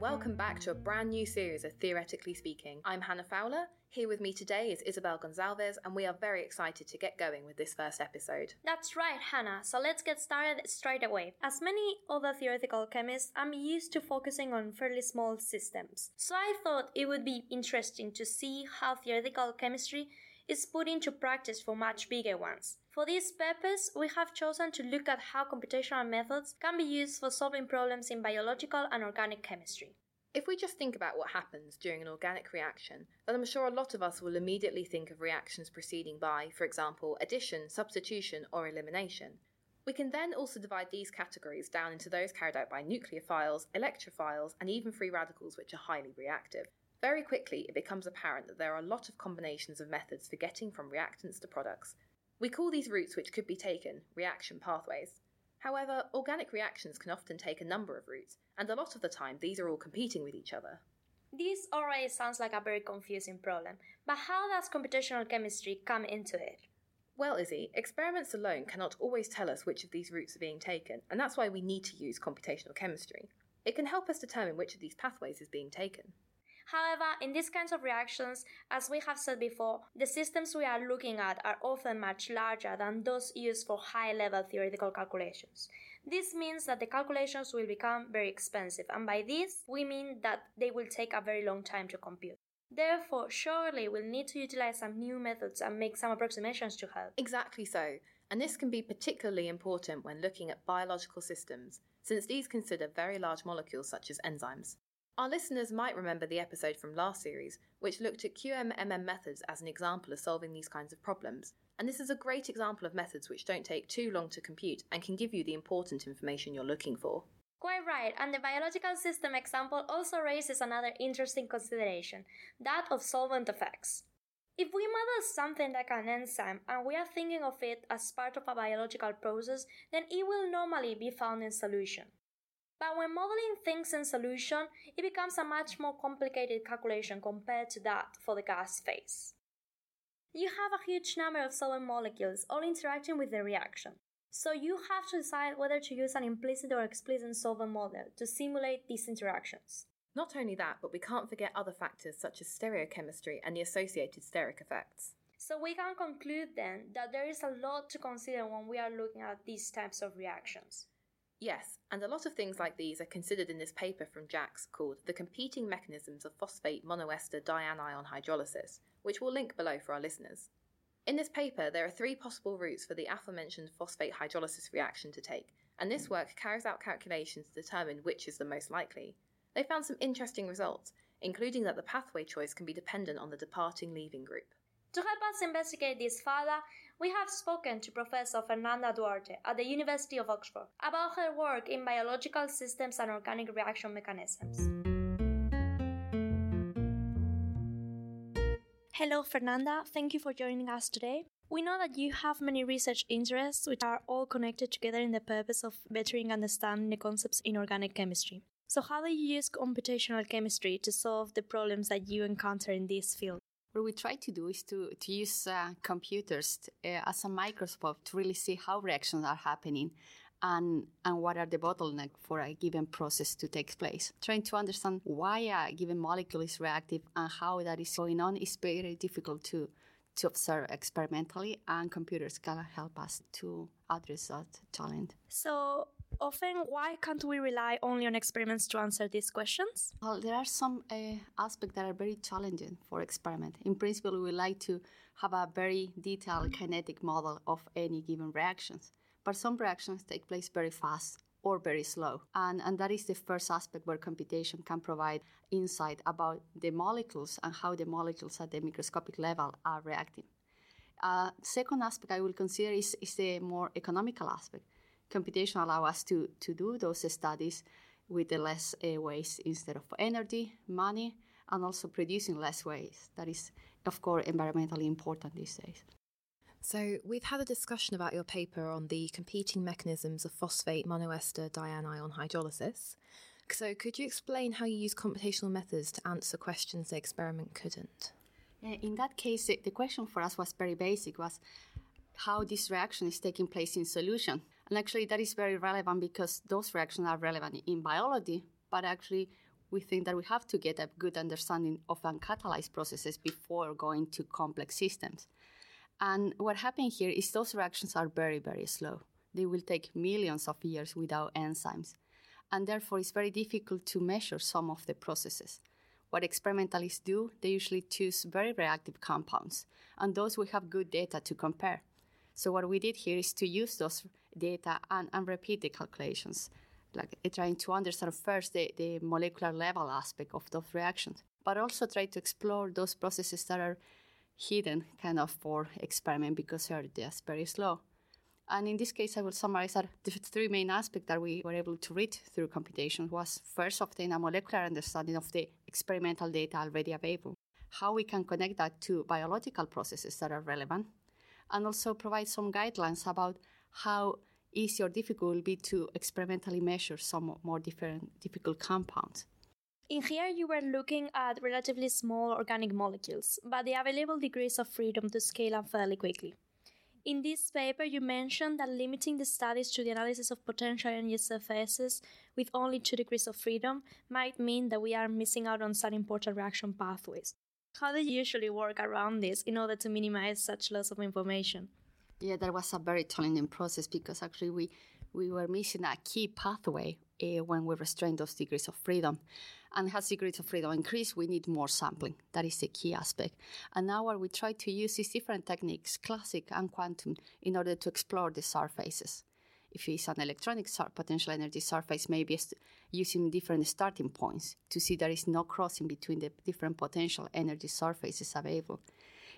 welcome back to a brand new series of Theoretically Speaking. I'm Hannah Fowler. Here with me today is Isabel Gonzalez, and we are very excited to get going with this first episode. That's right, Hannah. So let's get started straight away. As many other theoretical chemists, I'm used to focusing on fairly small systems. So I thought it would be interesting to see how theoretical chemistry is put into practice for much bigger ones. For this purpose, we have chosen to look at how computational methods can be used for solving problems in biological and organic chemistry. If we just think about what happens during an organic reaction, then I'm sure a lot of us will immediately think of reactions proceeding by, for example, addition, substitution, or elimination. We can then also divide these categories down into those carried out by nucleophiles, electrophiles, and even free radicals, which are highly reactive. Very quickly, it becomes apparent that there are a lot of combinations of methods for getting from reactants to products. We call these routes which could be taken reaction pathways. However, organic reactions can often take a number of routes, and a lot of the time these are all competing with each other. This already sounds like a very confusing problem, but how does computational chemistry come into it? Well, Izzy, experiments alone cannot always tell us which of these routes are being taken, and that's why we need to use computational chemistry. It can help us determine which of these pathways is being taken. However, in these kinds of reactions, as we have said before, the systems we are looking at are often much larger than those used for high level theoretical calculations. This means that the calculations will become very expensive, and by this, we mean that they will take a very long time to compute. Therefore, surely we'll need to utilize some new methods and make some approximations to help. Exactly so, and this can be particularly important when looking at biological systems, since these consider very large molecules such as enzymes. Our listeners might remember the episode from last series, which looked at QMMM methods as an example of solving these kinds of problems. And this is a great example of methods which don't take too long to compute and can give you the important information you're looking for. Quite right, and the biological system example also raises another interesting consideration that of solvent effects. If we model something like an enzyme and we are thinking of it as part of a biological process, then it will normally be found in solution. But when modeling things in solution, it becomes a much more complicated calculation compared to that for the gas phase. You have a huge number of solvent molecules all interacting with the reaction. So you have to decide whether to use an implicit or explicit solvent model to simulate these interactions. Not only that, but we can't forget other factors such as stereochemistry and the associated steric effects. So we can conclude then that there is a lot to consider when we are looking at these types of reactions. Yes, and a lot of things like these are considered in this paper from JACS called The Competing Mechanisms of Phosphate Monoester Dianion Hydrolysis, which we'll link below for our listeners. In this paper, there are three possible routes for the aforementioned phosphate hydrolysis reaction to take, and this work carries out calculations to determine which is the most likely. They found some interesting results, including that the pathway choice can be dependent on the departing leaving group. To help us investigate this further, we have spoken to Professor Fernanda Duarte at the University of Oxford about her work in biological systems and organic reaction mechanisms. Hello, Fernanda. Thank you for joining us today. We know that you have many research interests which are all connected together in the purpose of bettering understanding the concepts in organic chemistry. So, how do you use computational chemistry to solve the problems that you encounter in this field? What we try to do is to, to use uh, computers uh, as a microscope to really see how reactions are happening and, and what are the bottlenecks for a given process to take place. Trying to understand why a given molecule is reactive and how that is going on is very difficult to, to observe experimentally, and computers can help us to address that challenge. So, often why can't we rely only on experiments to answer these questions? Well, there are some uh, aspects that are very challenging for experiment. In principle, we like to have a very detailed kinetic model of any given reactions, but some reactions take place very fast or very slow. And, and that is the first aspect where computation can provide insight about the molecules and how the molecules at the microscopic level are reacting. Uh, second aspect I will consider is, is the more economical aspect computation allow us to, to do those studies with less uh, waste instead of energy, money, and also producing less waste. That is, of course, environmentally important these days. So, we've had a discussion about your paper on the competing mechanisms of phosphate monoester dianion hydrolysis. So, could you explain how you use computational methods to answer questions the experiment couldn't? In that case, the question for us was very basic: was how this reaction is taking place in solution. And actually, that is very relevant because those reactions are relevant in biology, but actually, we think that we have to get a good understanding of uncatalyzed processes before going to complex systems. And what happened here is those reactions are very, very slow. They will take millions of years without enzymes. And therefore, it's very difficult to measure some of the processes. What experimentalists do, they usually choose very reactive compounds, and those we have good data to compare. So, what we did here is to use those data and, and repeat the calculations, like uh, trying to understand first the, the molecular level aspect of those reactions, but also try to explore those processes that are hidden kind of for experiment because they're just very slow. And in this case, I will summarize that the three main aspects that we were able to read through computation was first obtain a molecular understanding of the experimental data already available, how we can connect that to biological processes that are relevant, and also provide some guidelines about how easy or difficult it will be to experimentally measure some more different difficult compounds. In here, you were looking at relatively small organic molecules, but the available degrees of freedom to scale up fairly quickly. In this paper, you mentioned that limiting the studies to the analysis of potential energy surfaces with only two degrees of freedom might mean that we are missing out on some important reaction pathways. How do you usually work around this in order to minimize such loss of information? Yeah, that was a very challenging process because actually we, we were missing a key pathway uh, when we restrain those degrees of freedom. And as degrees of freedom increase, we need more sampling. That is the key aspect. And now what we try to use is different techniques, classic and quantum, in order to explore the surfaces. If it's an electronic potential energy surface, maybe using different starting points to see there is no crossing between the different potential energy surfaces available.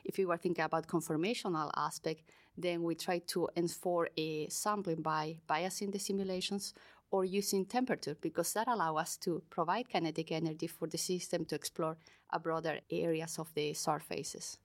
If we were thinking about conformational aspect, then we try to enforce a sampling by biasing the simulations or using temperature because that allows us to provide kinetic energy for the system to explore a broader areas of the surfaces.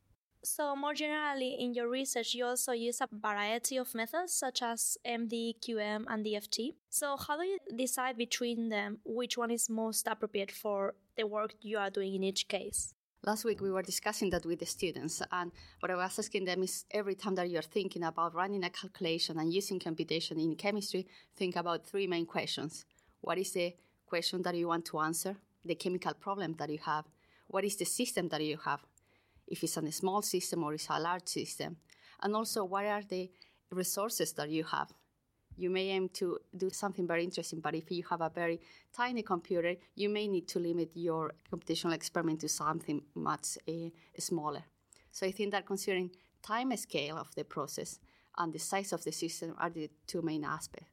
So, more generally, in your research, you also use a variety of methods such as MD, QM, and DFT. So, how do you decide between them which one is most appropriate for the work you are doing in each case? Last week we were discussing that with the students, and what I was asking them is every time that you're thinking about running a calculation and using computation in chemistry, think about three main questions. What is the question that you want to answer? The chemical problem that you have? What is the system that you have? If it's a small system or it's a large system? And also, what are the resources that you have? you may aim to do something very interesting, but if you have a very tiny computer, you may need to limit your computational experiment to something much uh, smaller. So I think that considering time scale of the process and the size of the system are the two main aspects.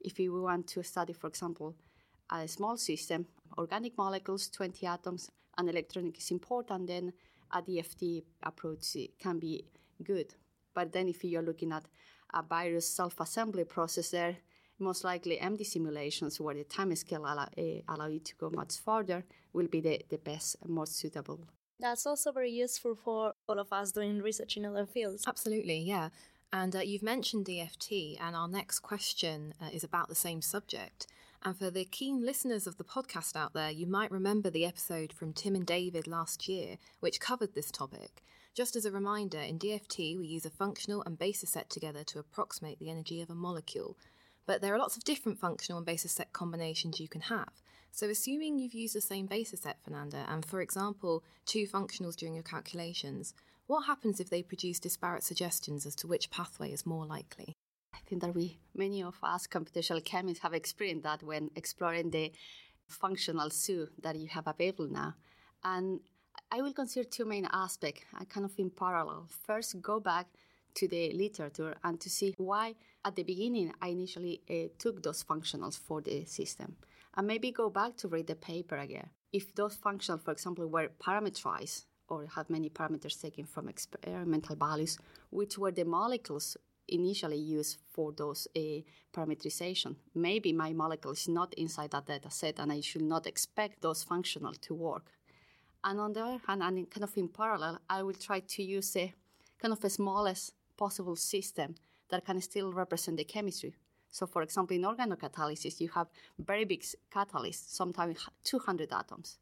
If we want to study, for example, a small system, organic molecules, 20 atoms, and electronic is important, then a DFT approach can be good. But then if you're looking at a virus self-assembly process there, most likely MD simulations where the time scale allow, uh, allow you to go much further will be the, the best and most suitable. That's also very useful for all of us doing research in other fields. Absolutely, yeah. And uh, you've mentioned DFT, and our next question uh, is about the same subject. And for the keen listeners of the podcast out there, you might remember the episode from Tim and David last year, which covered this topic. Just as a reminder, in DFT we use a functional and basis set together to approximate the energy of a molecule. But there are lots of different functional and basis set combinations you can have. So, assuming you've used the same basis set, Fernanda, and for example, two functionals during your calculations, what happens if they produce disparate suggestions as to which pathway is more likely? I think that we, many of us computational chemists, have experienced that when exploring the functional zoo that you have available now. And I will consider two main aspects, uh, kind of in parallel. First, go back to the literature and to see why at the beginning I initially uh, took those functionals for the system. And maybe go back to read the paper again. If those functionals, for example, were parameterized or had many parameters taken from experimental values, which were the molecules initially used for those uh, parameterization. Maybe my molecule is not inside that data set and I should not expect those functional to work. And on the other hand, and kind of in parallel, I will try to use a kind of the smallest possible system that can still represent the chemistry. So, for example, in organocatalysis, you have very big catalysts, sometimes 200 atoms.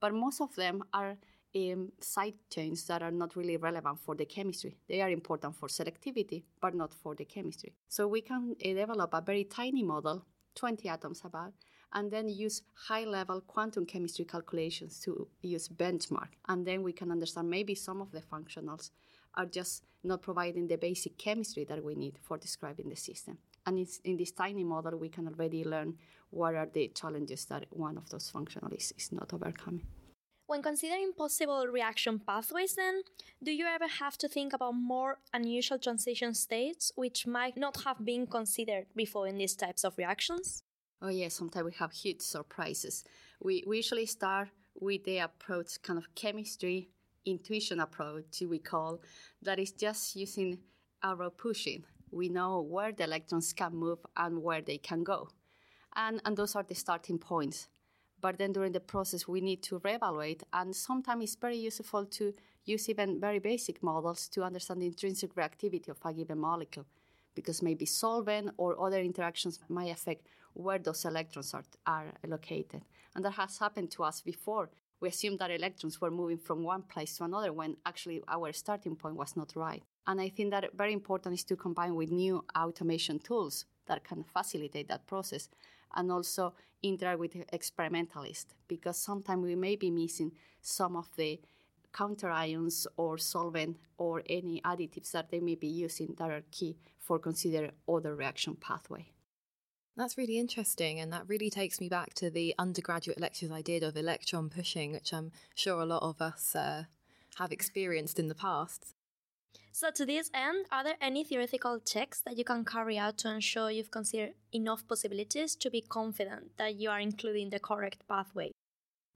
But most of them are um, side chains that are not really relevant for the chemistry. They are important for selectivity, but not for the chemistry. So we can uh, develop a very tiny model, 20 atoms about, and then use high level quantum chemistry calculations to use benchmark. And then we can understand maybe some of the functionals are just not providing the basic chemistry that we need for describing the system. And in this tiny model, we can already learn what are the challenges that one of those functionalities is not overcoming. When considering possible reaction pathways, then, do you ever have to think about more unusual transition states which might not have been considered before in these types of reactions? Oh, yeah, sometimes we have huge surprises. We, we usually start with the approach, kind of chemistry intuition approach, we call, that is just using arrow pushing. We know where the electrons can move and where they can go. And, and those are the starting points but then during the process we need to reevaluate. And sometimes it's very useful to use even very basic models to understand the intrinsic reactivity of a given molecule because maybe solvent or other interactions might affect where those electrons are, are located. And that has happened to us before. We assumed that electrons were moving from one place to another when actually our starting point was not right. And i think that very important is to combine with new automation tools that can facilitate that process and also interact with experimentalists because sometimes we may be missing some of the counter ions or solvent or any additives that they may be using that are key for consider other reaction pathway. That's really interesting, and that really takes me back to the undergraduate lectures I did of electron pushing, which I'm sure a lot of us uh, have experienced in the past. So, to this end, are there any theoretical checks that you can carry out to ensure you've considered enough possibilities to be confident that you are including the correct pathway?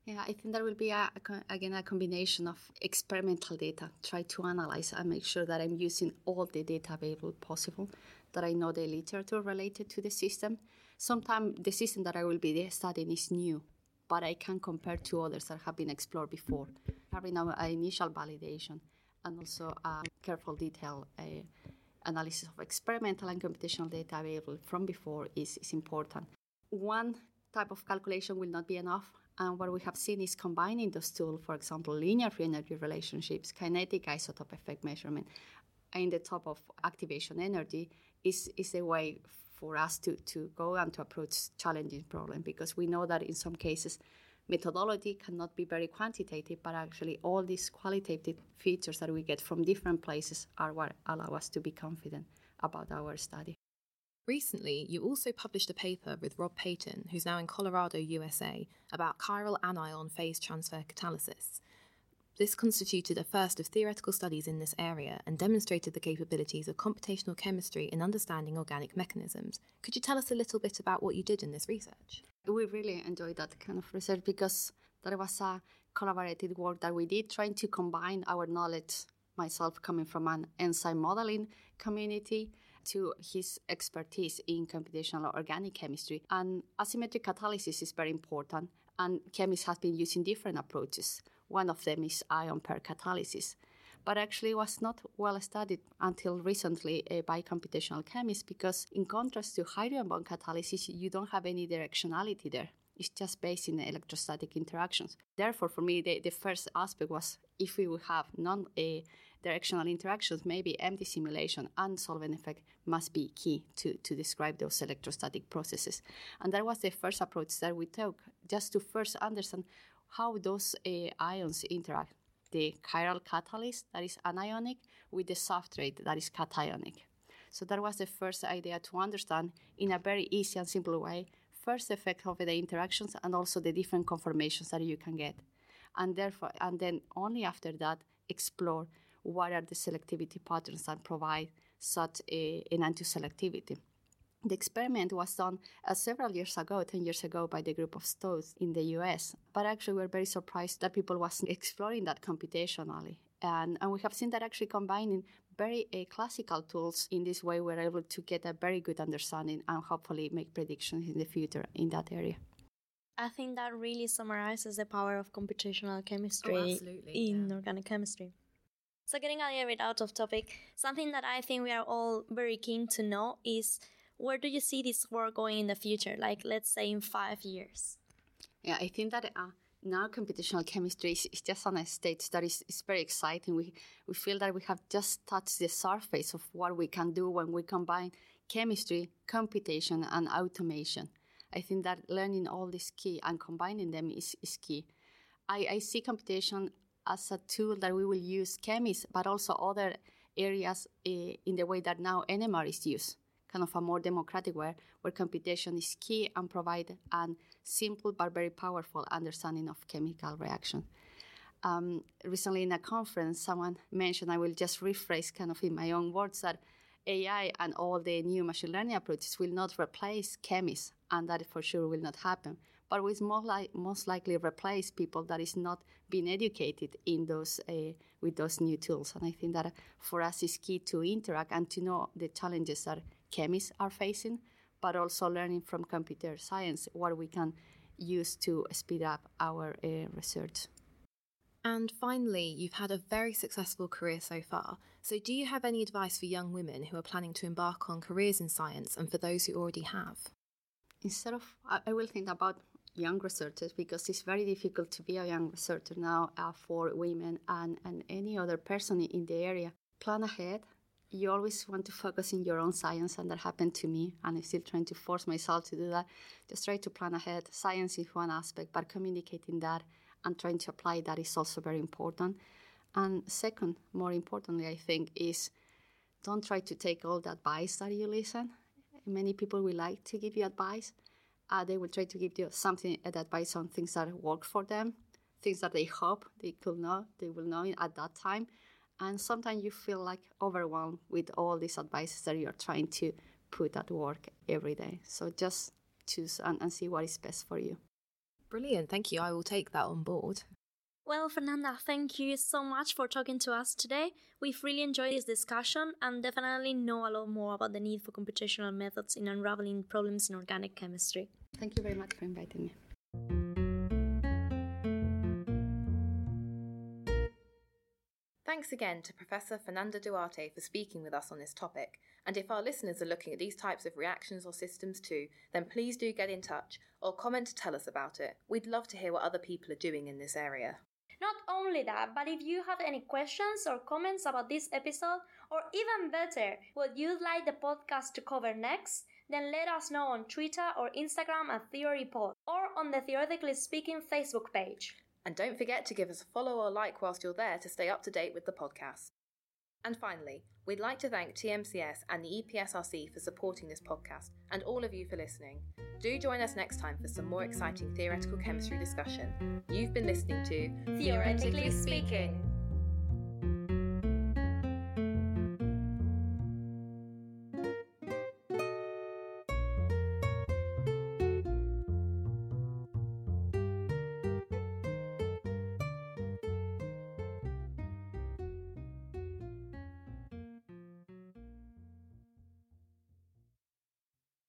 Yeah, I think there will be, a, a, again, a combination of experimental data, try to analyze and make sure that I'm using all the data available possible, that I know the literature related to the system. Sometimes the system that I will be studying is new, but I can compare to others that have been explored before, having an initial validation and also a careful detail analysis of experimental and computational data available from before is, is important. One type of calculation will not be enough. And what we have seen is combining those tools, for example, linear free energy relationships, kinetic isotope effect measurement, in the top of activation energy is, is a way for us to, to go and to approach challenging problem because we know that in some cases methodology cannot be very quantitative, but actually all these qualitative features that we get from different places are what allow us to be confident about our study. Recently, you also published a paper with Rob Paton, who's now in Colorado, USA, about chiral anion phase transfer catalysis. This constituted a first of theoretical studies in this area and demonstrated the capabilities of computational chemistry in understanding organic mechanisms. Could you tell us a little bit about what you did in this research? We really enjoyed that kind of research because there was a collaborative work that we did trying to combine our knowledge, myself coming from an enzyme modeling community, to his expertise in computational organic chemistry. And asymmetric catalysis is very important, and chemists have been using different approaches. One of them is ion pair catalysis but actually was not well studied until recently uh, by computational chemists because, in contrast to hydrogen bond catalysis, you don't have any directionality there. It's just based in electrostatic interactions. Therefore, for me, the, the first aspect was if we would have non uh, interactions, maybe MD simulation and solvent effect must be key to, to describe those electrostatic processes. And that was the first approach that we took, just to first understand how those ions interact the chiral catalyst that is anionic with the substrate that is cationic. So that was the first idea to understand in a very easy and simple way first effect of the interactions and also the different conformations that you can get. And therefore and then only after that explore what are the selectivity patterns that provide such a, enantioselectivity. The experiment was done uh, several years ago, 10 years ago, by the group of Stoudt in the US. But actually, we are very surprised that people wasn't exploring that computationally. And, and we have seen that actually combining very uh, classical tools in this way, we're able to get a very good understanding and hopefully make predictions in the future in that area. I think that really summarizes the power of computational chemistry oh, in yeah. organic chemistry. So, getting a little bit out of topic, something that I think we are all very keen to know is where do you see this work going in the future? Like, let's say in five years. Yeah, I think that uh, now computational chemistry is, is, just on a stage that is, is very exciting. We, we feel that we have just touched the surface of what we can do when we combine chemistry, computation, and automation. I think that learning all this key and combining them is, is key. I, I see computation as a tool that we will use chemists, but also other areas uh, in the way that now NMR is used, kind of a more democratic way, where computation is key and provide a simple but very powerful understanding of chemical reaction. Um, recently in a conference, someone mentioned, I will just rephrase kind of in my own words, that AI and all the new machine learning approaches will not replace chemists, and that for sure will not happen. But will most, li- most likely replace people that is not being educated in those uh, with those new tools. And I think that for us is key to interact and to know the challenges that chemists are facing, but also learning from computer science what we can use to speed up our uh, research. And finally, you've had a very successful career so far. So, do you have any advice for young women who are planning to embark on careers in science and for those who already have? Instead of, I will think about young researchers because it's very difficult to be a young researcher now uh, for women and, and any other person in the area. Plan ahead. You always want to focus in your own science, and that happened to me, and I'm still trying to force myself to do that. Just try to plan ahead. Science is one aspect, but communicating that and trying to apply that is also very important. And second, more importantly, I think, is don't try to take all the advice that you listen. Many people will like to give you advice. Uh, they will try to give you something advice on things that work for them, things that they hope they could know, they will know at that time. And sometimes you feel like overwhelmed with all these advices that you're trying to put at work every day. So just choose and, and see what is best for you. Brilliant. Thank you. I will take that on board. Well, Fernanda, thank you so much for talking to us today. We've really enjoyed this discussion and definitely know a lot more about the need for computational methods in unraveling problems in organic chemistry. Thank you very much for inviting me. Thanks again to Professor Fernanda Duarte for speaking with us on this topic. And if our listeners are looking at these types of reactions or systems too, then please do get in touch or comment to tell us about it. We'd love to hear what other people are doing in this area. Not only that, but if you have any questions or comments about this episode, or even better, what you'd like the podcast to cover next, then let us know on Twitter or Instagram at TheoryPod or on the Theoretically Speaking Facebook page. And don't forget to give us a follow or like whilst you're there to stay up to date with the podcast. And finally, we'd like to thank TMCS and the EPSRC for supporting this podcast and all of you for listening. Do join us next time for some more exciting theoretical chemistry discussion. You've been listening to Theoretically Speaking.